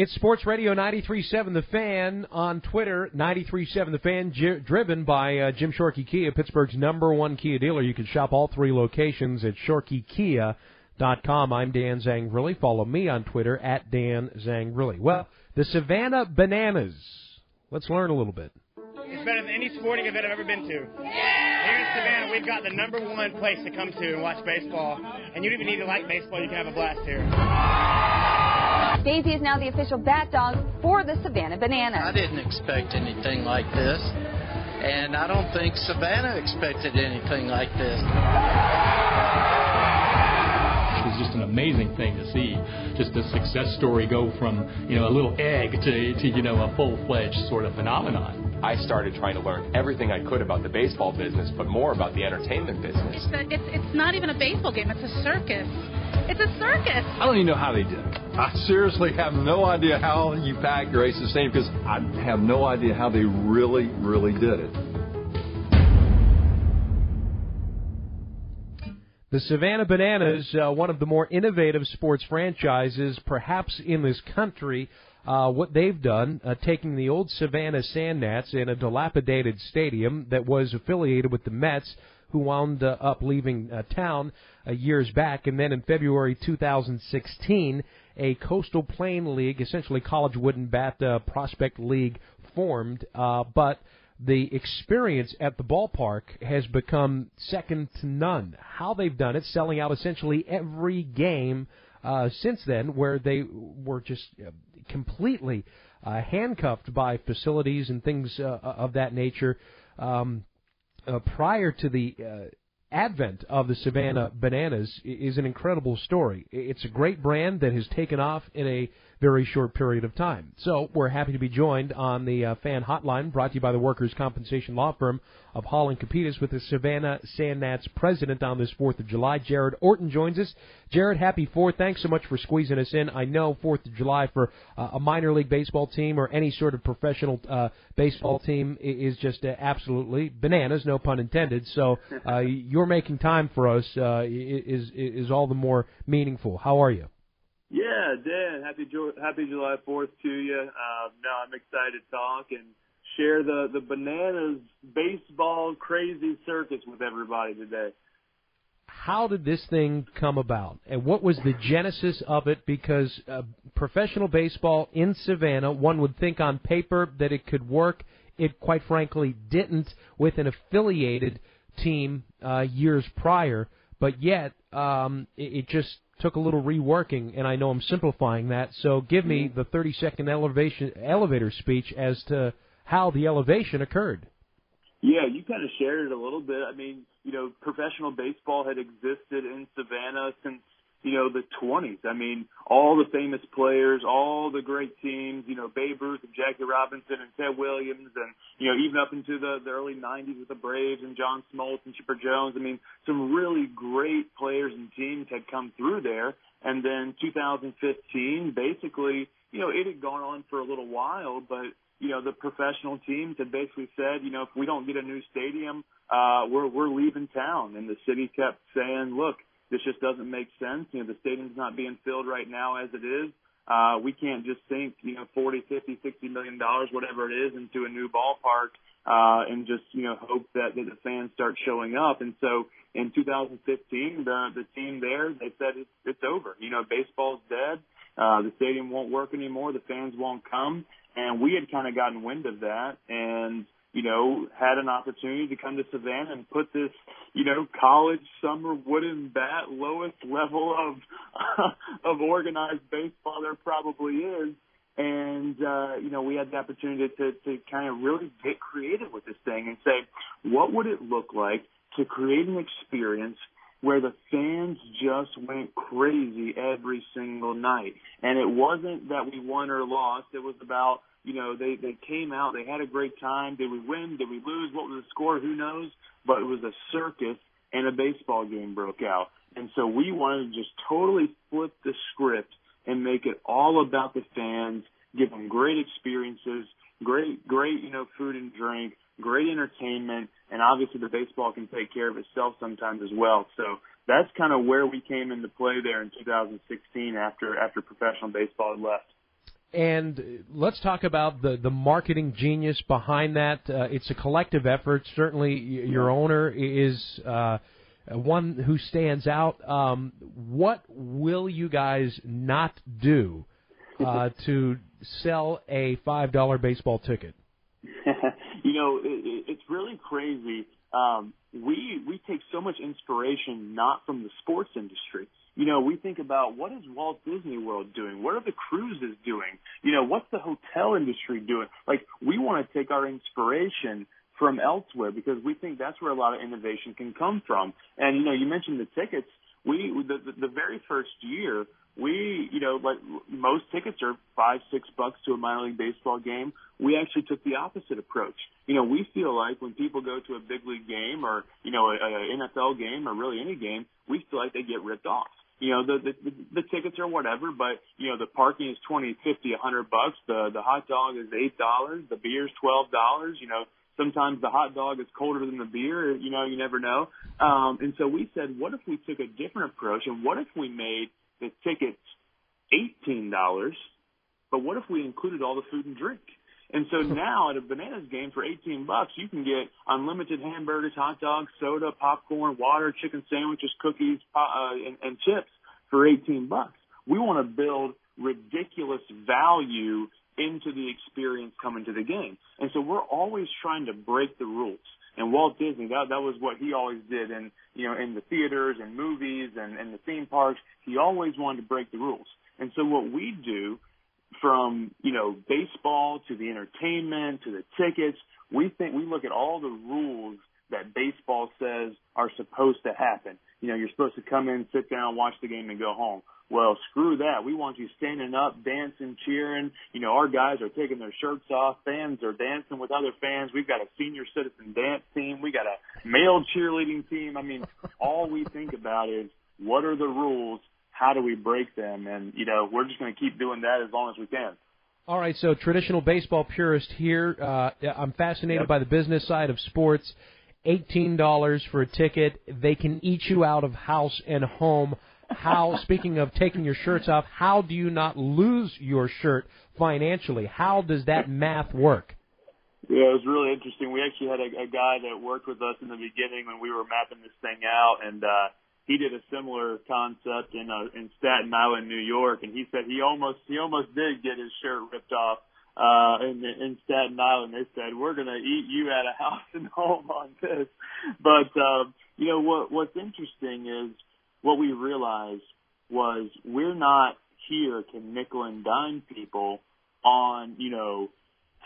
It's Sports Radio 93.7 The Fan on Twitter, 93.7 The Fan, j- driven by uh, Jim Shorkey Kia, Pittsburgh's number one Kia dealer. You can shop all three locations at shorkeykia.com. I'm Dan Zangrilli. Follow me on Twitter at Dan Zangrilli. Well, the Savannah Bananas. Let's learn a little bit. It's better than any sporting event I've ever been to. Here in Savannah, we've got the number one place to come to and watch baseball. And you don't even need to like baseball, you can have a blast here. Daisy is now the official bat dog for the Savannah Bananas. I didn't expect anything like this, and I don't think Savannah expected anything like this. It's just an amazing thing to see, just a success story go from you know a little egg to, to you know a full-fledged sort of phenomenon. I started trying to learn everything I could about the baseball business, but more about the entertainment business. It's, a, it's, it's not even a baseball game, it's a circus. It's a circus. I don't even know how they did it. I seriously have no idea how you packed Grayson Stadium because I have no idea how they really, really did it. The Savannah Bananas, uh, one of the more innovative sports franchises perhaps in this country. Uh, what they've done, uh, taking the old Savannah Sand Gnats in a dilapidated stadium that was affiliated with the Mets, who wound uh, up leaving uh, town uh, years back, and then in February 2016, a Coastal Plain League, essentially college wooden bat uh, prospect league, formed. Uh, but the experience at the ballpark has become second to none. How they've done it, selling out essentially every game uh, since then, where they were just uh, completely uh, handcuffed by facilities and things uh, of that nature. Um, uh, prior to the uh, advent of the Savannah Bananas is an incredible story. It's a great brand that has taken off in a very short period of time. So we're happy to be joined on the uh, fan hotline brought to you by the workers' compensation law firm of Hall and Capitas with the Savannah Sand Gnats president on this 4th of July. Jared Orton joins us. Jared, happy 4th. Thanks so much for squeezing us in. I know 4th of July for uh, a minor league baseball team or any sort of professional uh, baseball team is just uh, absolutely bananas, no pun intended. So uh, you're making time for us uh, is is all the more meaningful. How are you? Yeah, Dan, happy happy July Fourth to you. Uh, no, I'm excited to talk and share the the bananas baseball crazy circus with everybody today. How did this thing come about, and what was the genesis of it? Because uh, professional baseball in Savannah, one would think on paper that it could work. It quite frankly didn't with an affiliated team uh, years prior, but yet um, it, it just took a little reworking. And I know I'm simplifying that. So give me the 30 second elevation elevator speech as to how the elevation occurred. Yeah, you kind of shared it a little bit. I mean, you know, professional baseball had existed in Savannah since you know the 20s. I mean, all the famous players, all the great teams. You know, Babe Ruth and Jackie Robinson and Ted Williams, and you know, even up into the, the early 90s with the Braves and John Smoltz and Chipper Jones. I mean, some really great players and teams had come through there. And then 2015, basically, you know, it had gone on for a little while, but you know, the professional teams had basically said, you know, if we don't get a new stadium, uh, we're, we're leaving town. And the city kept saying, look, this just doesn't make sense. You know, the stadium's not being filled right now as it is. Uh, we can't just sink, you know, 40, 50, 60 million dollars, whatever it is, into a new ballpark, uh, and just, you know, hope that, that the fans start showing up. And so in 2015, the, the team there, they said it's, it's over. You know, baseball's dead. uh, the stadium won't work anymore, the fans won't come, and we had kind of gotten wind of that, and you know, had an opportunity to come to Savannah and put this, you know, college summer wooden bat lowest level of of organized baseball there probably is. And uh, you know, we had the opportunity to to kind of really get creative with this thing and say, what would it look like to create an experience where the fans just went crazy every single night. And it wasn't that we won or lost. It was about you know, they they came out, they had a great time. Did we win? Did we lose? What was the score? Who knows? But it was a circus, and a baseball game broke out. And so we wanted to just totally flip the script and make it all about the fans, give them great experiences, great great you know food and drink, great entertainment, and obviously the baseball can take care of itself sometimes as well. So that's kind of where we came into play there in 2016 after after professional baseball had left. And let's talk about the the marketing genius behind that. Uh, it's a collective effort. Certainly, your owner is uh, one who stands out. Um, what will you guys not do uh, to sell a five dollar baseball ticket? you know, it, it's really crazy. Um, we we take so much inspiration not from the sports industry you know, we think about what is Walt Disney World doing? What are the cruises doing? You know, what's the hotel industry doing? Like, we want to take our inspiration from elsewhere because we think that's where a lot of innovation can come from. And, you know, you mentioned the tickets. We, the, the, very first year, we, you know, like most tickets are five, six bucks to a minor league baseball game. We actually took the opposite approach. You know, we feel like when people go to a big league game or, you know, a, a NFL game or really any game, we feel like they get ripped off you know the, the the tickets are whatever but you know the parking is twenty fifty a hundred bucks the the hot dog is eight dollars the beer is twelve dollars you know sometimes the hot dog is colder than the beer you know you never know um and so we said what if we took a different approach and what if we made the tickets eighteen dollars but what if we included all the food and drink and so now at a bananas game for 18 bucks, you can get unlimited hamburgers, hot dogs, soda, popcorn, water, chicken sandwiches, cookies, uh, and, and chips for 18 bucks. We want to build ridiculous value into the experience coming to the game. And so we're always trying to break the rules. And Walt Disney, that that was what he always did and you know, in the theaters and movies and, and the theme parks, he always wanted to break the rules. And so what we do from, you know, baseball to the entertainment to the tickets. We think we look at all the rules that baseball says are supposed to happen. You know, you're supposed to come in, sit down, watch the game, and go home. Well, screw that. We want you standing up, dancing, cheering. You know, our guys are taking their shirts off. Fans are dancing with other fans. We've got a senior citizen dance team. We got a male cheerleading team. I mean, all we think about is what are the rules how do we break them? And you know, we're just going to keep doing that as long as we can. All right, so traditional baseball purist here. Uh, I'm fascinated yep. by the business side of sports. Eighteen dollars for a ticket. They can eat you out of house and home. How? speaking of taking your shirts off, how do you not lose your shirt financially? How does that math work? Yeah, it was really interesting. We actually had a, a guy that worked with us in the beginning when we were mapping this thing out, and uh, he did a similar concept in uh, in Staten Island, New York, and he said he almost he almost did get his shirt ripped off uh in in Staten Island. They said we're going to eat you at a house and home on this. But um, you know what what's interesting is what we realized was we're not here to nickel and dime people on you know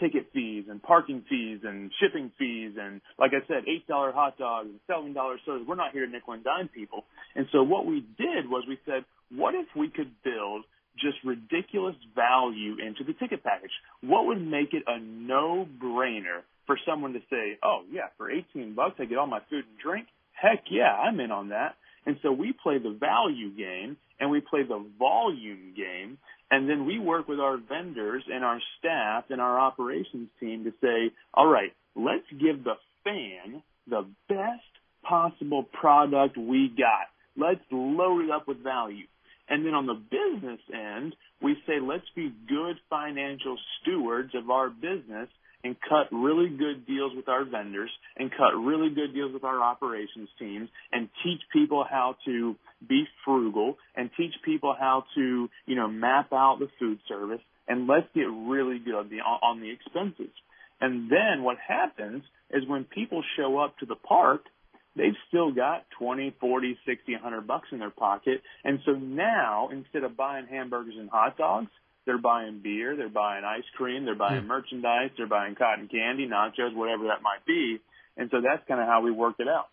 ticket fees and parking fees and shipping fees and like I said, eight dollar hot dogs and seven dollar sodas. We're not here to nickel and dime people. And so what we did was we said, what if we could build just ridiculous value into the ticket package? What would make it a no brainer for someone to say, Oh yeah, for eighteen bucks I get all my food and drink? Heck yeah, I'm in on that. And so we play the value game and we play the volume game and then we work with our vendors and our staff and our operations team to say, all right, let's give the fan the best possible product we got. Let's load it up with value. And then on the business end, we say, let's be good financial stewards of our business and cut really good deals with our vendors and cut really good deals with our operations teams and teach people how to be frugal, and teach people how to, you know, map out the food service, and let's get really good on the, on the expenses. And then what happens is when people show up to the park, they've still got 20, 40, 60, 100 bucks in their pocket. And so now, instead of buying hamburgers and hot dogs, they're buying beer, they're buying ice cream, they're buying merchandise, they're buying cotton candy, nachos, whatever that might be. And so that's kind of how we worked it out.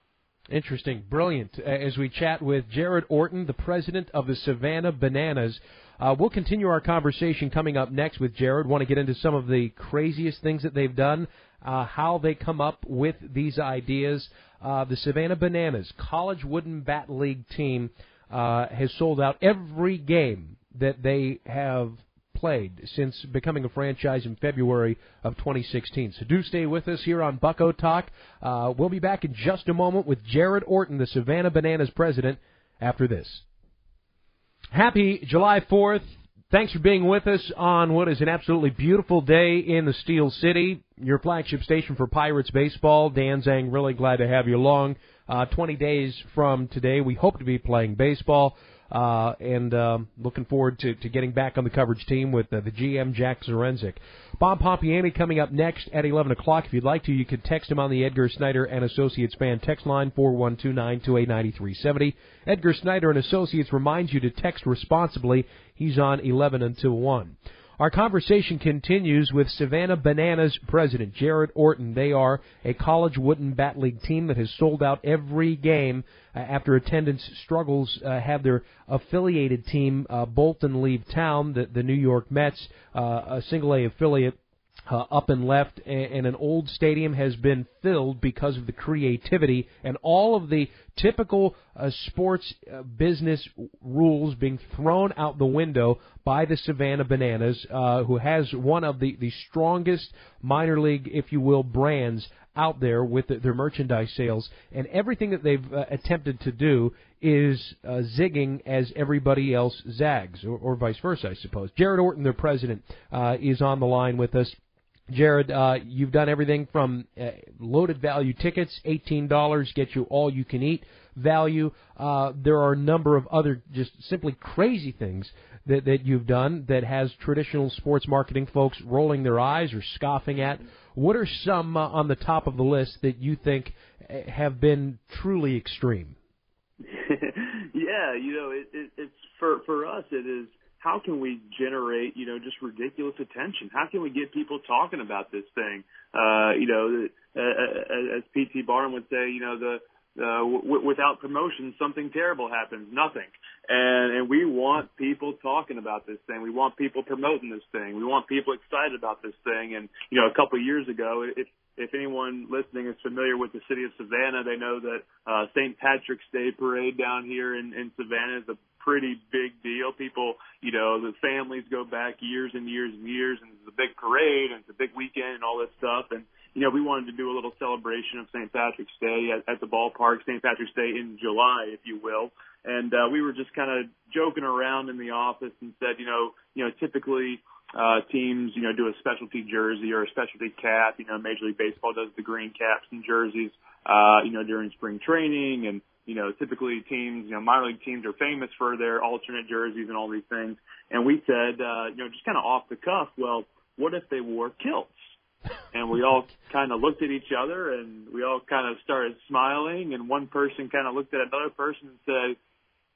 Interesting, brilliant. As we chat with Jared Orton, the president of the Savannah Bananas. Uh, we'll continue our conversation coming up next with Jared. Want to get into some of the craziest things that they've done, uh, how they come up with these ideas. Uh, the Savannah Bananas College Wooden Bat League team uh, has sold out every game that they have played since becoming a franchise in February of 2016. So do stay with us here on Bucco Talk. Uh, we'll be back in just a moment with Jared Orton, the Savannah Bananas president, after this. Happy July 4th. Thanks for being with us on what is an absolutely beautiful day in the Steel City, your flagship station for Pirates baseball. Dan Zangrilli, glad to have you along. Uh, 20 days from today, we hope to be playing baseball. Uh, and um, looking forward to, to getting back on the coverage team with uh, the GM Jack Zduriencik. Bob Pompeani coming up next at 11 o'clock. If you'd like to, you can text him on the Edgar Snyder and Associates fan text line 412-928-9370. Edgar Snyder and Associates reminds you to text responsibly. He's on 11 until 1. Our conversation continues with Savannah Bananas president Jared Orton. They are a college wooden bat league team that has sold out every game uh, after attendance struggles uh, have their affiliated team uh, Bolton leave town. The, the New York Mets, uh, a single A affiliate, uh, up and left, and, an old stadium has been filled because of the creativity and all of the typical uh, sports uh, business rules being thrown out the window by the Savannah Bananas, uh, who has one of the, the strongest minor league, if you will, brands out there with the, their merchandise sales, and everything that they've uh, attempted to do is uh, zigging as everybody else zags, or, or vice versa, I suppose. Jared Orton, their president, uh, is on the line with us. Jared, uh, you've done everything from uh, loaded value tickets, $18, get you all you can eat value. Uh, there are a number of other just simply crazy things that, that you've done that has traditional sports marketing folks rolling their eyes or scoffing at. What are some uh, on the top of the list that you think uh, have been truly extreme? yeah, you know, it, it, it's for for us. It is how can we generate, you know, just ridiculous attention? How can we get people talking about this thing? Uh, you know, uh, as P.T. Barnum would say, you know, the uh, w- without promotion, something terrible happens. Nothing. And and we want people talking about this thing. We want people promoting this thing. We want people excited about this thing. And you know, a couple of years ago, if if anyone listening is familiar with the city of Savannah, they know that uh, St. Patrick's Day parade down here in, in Savannah is a pretty big deal. People, you know, the families go back years and years and years, and it's a big parade and it's a big weekend and all this stuff. And you know, we wanted to do a little celebration of St. Patrick's Day at, at the ballpark, St. Patrick's Day in July, if you will. And uh, we were just kind of joking around in the office and said, you know, you know, typically uh, teams, you know, do a specialty jersey or a specialty cap. You know, Major League Baseball does the green caps and jerseys, uh, you know, during spring training. And, you know, typically teams, you know, minor league teams are famous for their alternate jerseys and all these things. And we said, uh, you know, just kind of off the cuff, well, what if they wore kilts? and we all kind of looked at each other and we all kind of started smiling and one person kind of looked at another person and said,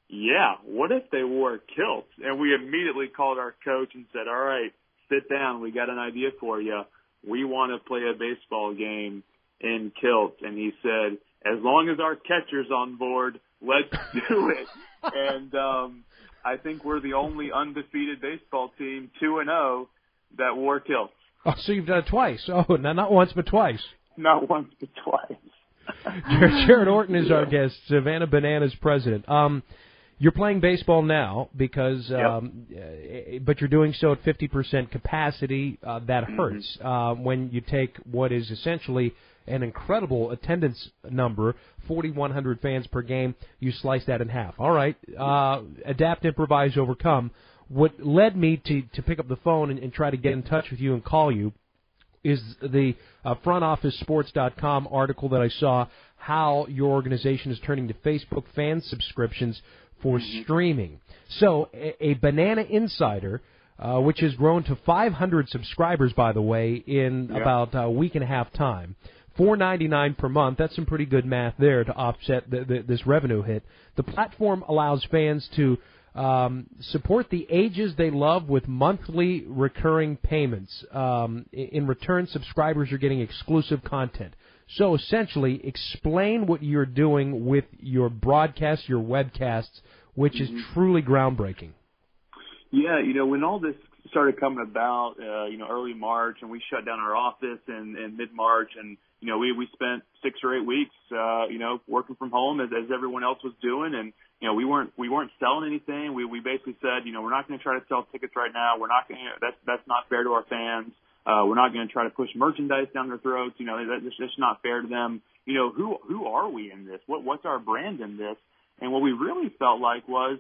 yeah, what if they wore kilts? And we immediately called our coach and said, all right, sit down. We got an idea for you. We want to play a baseball game in kilts. And he said, as long as our catcher's on board, let's do it. and, um, I think we're the only undefeated baseball team, 2 and 0, that wore kilts. Oh, so you've done it twice. Oh, no, not once, but twice. Not once, but twice. Jared Orton is our guest, Savannah Bananas president. Um, you're playing baseball now because, um, but you're doing so at 50% capacity. Uh, that mm-hmm. hurts mm-hmm. uh, when you take what is essentially an incredible attendance number, 4,100 fans per game. You slice that in half. All right, uh, adapt, improvise, overcome what led me to, to pick up the phone and, and try to get in touch with you and call you is the uh, frontofficesports.com article that I saw how your organization is turning to Facebook fan subscriptions for streaming. So a, a Banana Insider. Uh, which has grown to 500 subscribers, by the way, in about a week and a half time. 4.99 per month. That's some pretty good math there to offset the, the, this revenue hit. The platform allows fans to um, support the ages they love with monthly recurring payments. Um, in return, subscribers are getting exclusive content. So essentially, explain what you're doing with your broadcasts, your webcasts, which is truly groundbreaking. Yeah, you know, when all this started coming about, uh, you know, early March, and we shut down our office in, in mid March, and you know, we we spent six or eight weeks, uh, you know, working from home as, as everyone else was doing, and you know, we weren't we weren't selling anything. We we basically said, you know, we're not going to try to sell tickets right now. We're not going. That's that's not fair to our fans. Uh, we're not going to try to push merchandise down their throats. You know, that, that's just not fair to them. You know, who who are we in this? What what's our brand in this? And what we really felt like was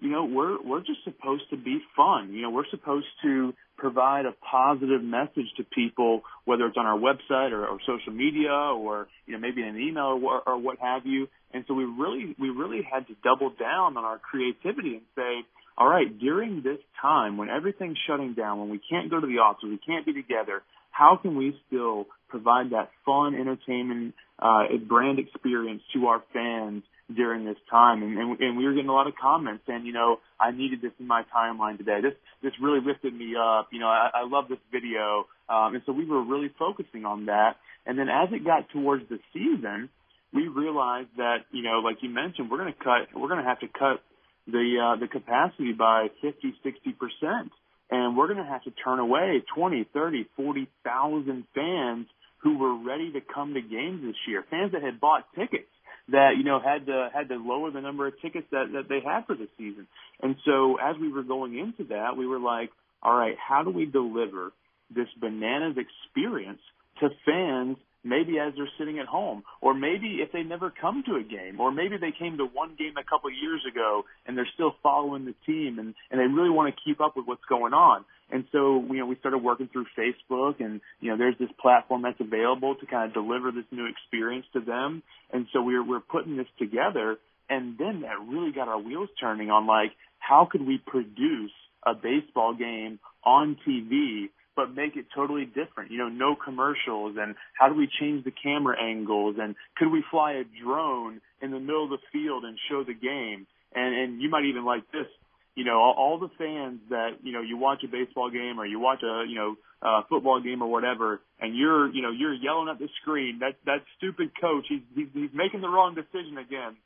you know, we're we're just supposed to be fun. You know, we're supposed to provide a positive message to people, whether it's on our website or, or social media or you know maybe in an email or, or what have you. And so we really we really had to double down on our creativity and say, all right, during this time when everything's shutting down, when we can't go to the office, we can't be together, how can we still provide that fun entertainment uh, brand experience to our fans during this time, and, and and we were getting a lot of comments saying, you know, I needed this in my timeline today. This this really lifted me up. You know, I, I love this video, um, and so we were really focusing on that. And then as it got towards the season, we realized that you know, like you mentioned, we're going to cut, we're going to have to cut the uh, the capacity by 50, 60 percent, and we're going to have to turn away 20, 30, 40,000 fans who were ready to come to games this year, fans that had bought tickets that you know had to had to lower the number of tickets that that they had for the season. And so as we were going into that, we were like, all right, how do we deliver this bananas experience to fans maybe as they're sitting at home or maybe if they never come to a game or maybe they came to one game a couple years ago and they're still following the team and and they really want to keep up with what's going on and so you know we started working through Facebook and you know there's this platform that's available to kind of deliver this new experience to them and so we're we're putting this together and then that really got our wheels turning on like how could we produce a baseball game on TV but make it totally different. You know, no commercials and how do we change the camera angles and could we fly a drone in the middle of the field and show the game? And and you might even like this, you know, all, all the fans that, you know, you watch a baseball game or you watch a, you know, uh, football game or whatever, and you're, you know, you're yelling at the screen, that, that stupid coach, he's, he's, he's making the wrong decision again.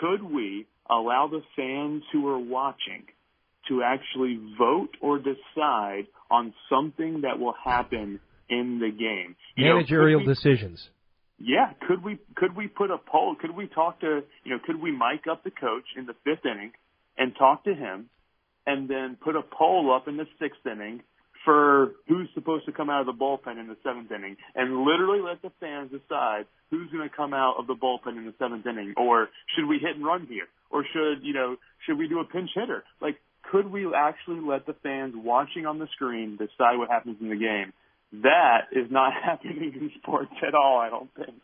Could we allow the fans who are watching to actually vote or decide on something that will happen in the game. You Managerial could we- decisions. yeah, could we could we put a poll? Could we talk to you know? Could we mic up the coach in the fifth inning and talk to him, and then put a poll up in the sixth inning for who's supposed to come out of the bullpen in the seventh inning, and literally let the fans decide who's going to come out of the bullpen in the seventh inning, or should we hit and run here, or should you know should we do a pinch hitter? Like, could we actually let the fans watching on the screen decide what happens in the game? That is not happening in sports at all. I don't think.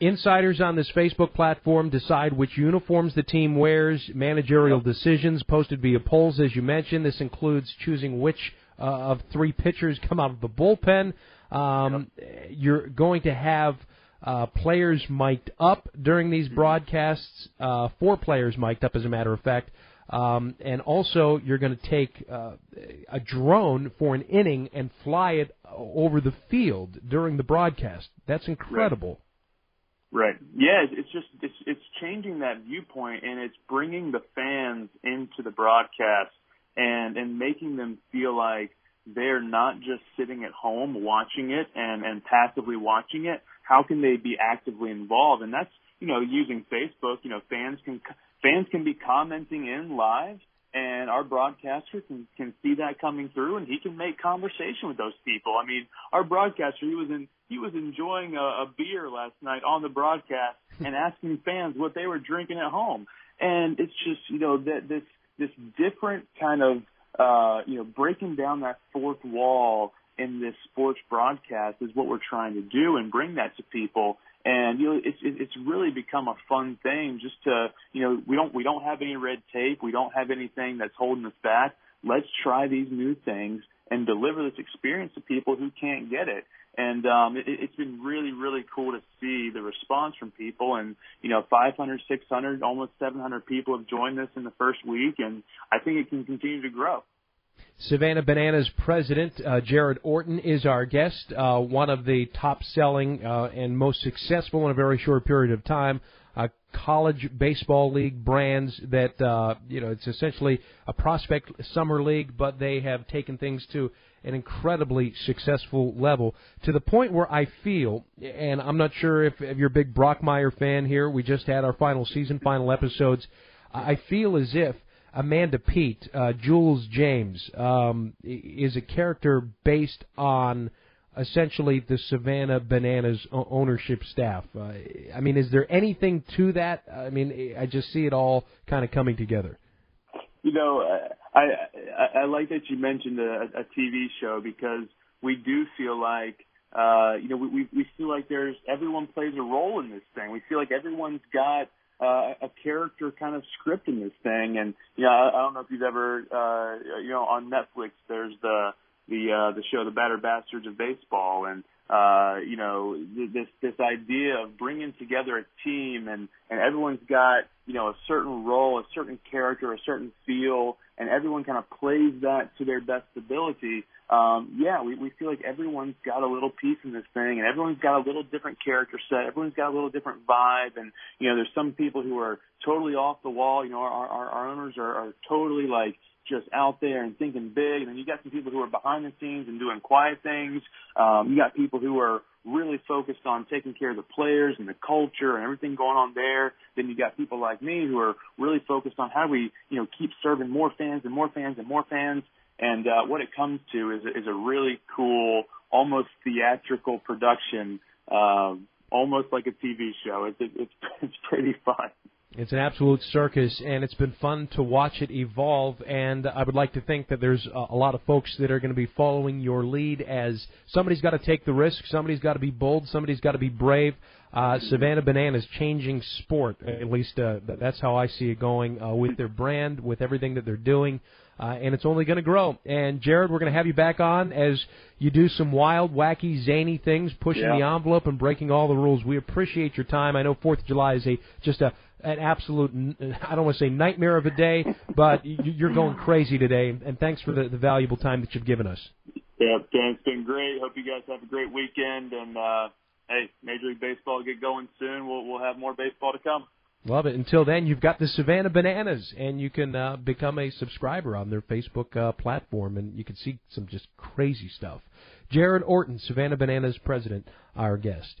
Insiders on this Facebook platform decide which uniforms the team wears, managerial decisions posted via polls, as you mentioned. This includes choosing which uh, of three pitchers come out of the bullpen. Um, You're going to have uh, players mic'd up during these broadcasts, uh, four players mic'd up, as a matter of fact. Um, and also, you're going to take uh, a drone for an inning and fly it over the field during the broadcast. That's incredible. Right. Yeah, it's just it's it's changing that viewpoint and it's bringing the fans into the broadcast and and making them feel like they're not just sitting at home watching it and and passively watching it. How can they be actively involved? And that's you know using Facebook. You know, fans can fans can be commenting in live, and our broadcaster can can see that coming through, and he can make conversation with those people. I mean, our broadcaster he was in he was enjoying a, a beer last night on the broadcast and asking fans what they were drinking at home, and it's just you know that this this different kind of uh, you know breaking down that fourth wall in this sports broadcast is what we're trying to do and bring that to people And you know, it's it's really become a fun thing just to you know we don't we don't have any red tape, we don't have anything that's holding us back. Let's try these new things and deliver this experience to people who can't get it. And um, it, it's been really, really cool to see the response from people. And you know, 500, 600, almost 700 people have joined us in the first week, and I think it can continue to grow. Savannah Bananas president uh, Jared Orton is our guest. Uh, one of the top-selling uh, and most successful in a very short period of time uh, college baseball league brands that uh, you know it's essentially a prospect summer league, but they have taken things to an incredibly successful level to the point where I feel, and I'm not sure if, if you're a big Brockmire fan here. We just had our final season, final episodes. I feel as if Amanda Peet, uh, Jules James, um, is a character based on essentially the Savannah Bananas ownership staff. Uh, I mean, is there anything to that? I mean, I just see it all kind of coming together. You know, I I, I like that you mentioned a, a TV show because we do feel like uh, you know we we feel like there's everyone plays a role in this thing. We feel like everyone's got uh, a character kind of script in this thing. And you know, I, I don't know if you've ever, uh, you know, on Netflix, there's the the uh, the show The Battered Bastards of Baseball, and uh, you know, this this idea of bringing together a team and and everyone's got you know a certain role, a certain character, a certain feel, and everyone kind of plays that to their best ability um, yeah, we, we feel like everyone's got a little piece in this thing, and everyone's got a little different character set. Everyone's got a little different vibe, and you know, there's some people who are totally off the wall. You know, our our, our owners are, are totally like just out there and thinking big, and then you got some people who are behind the scenes and doing quiet things. Um, you got people who are really focused on taking care of the players and the culture and everything going on there. Then you got people like me who are really focused on how we, you know, keep serving more fans and more fans and more fans. And uh, what it comes to is, is a really cool, almost theatrical production, um, almost like a TV show. It's, it's, it's pretty fun. It's an absolute circus, and it's been fun to watch it evolve. And I would like to think that there's a lot of folks that are going to be following your lead. As somebody's got to take the risk, somebody's got to be bold, somebody's got to be brave. Uh, Savannah Bananas changing sport. At least uh, that's how I see it going uh, with their brand, with everything that they're doing uh, and it's only going to grow. And Jared, we're going to have you back on as you do some wild, wacky, zany things, pushing yeah. the envelope and breaking all the rules. We appreciate your time. I know Fourth of July is a just a an absolute I don't want to say nightmare of a day, but you're going crazy today. And thanks for the, the valuable time that you've given us. Yeah, Dan, it's been great. Hope you guys have a great weekend. And uh, hey, Major League Baseball get going soon. We'll we'll have more baseball to come. Love it. Until then, you've got the Savannah Bananas, and you can uh, become a subscriber on their Facebook uh, platform, and you can see some just crazy stuff. Jared Orton, Savannah Bananas president, our guest.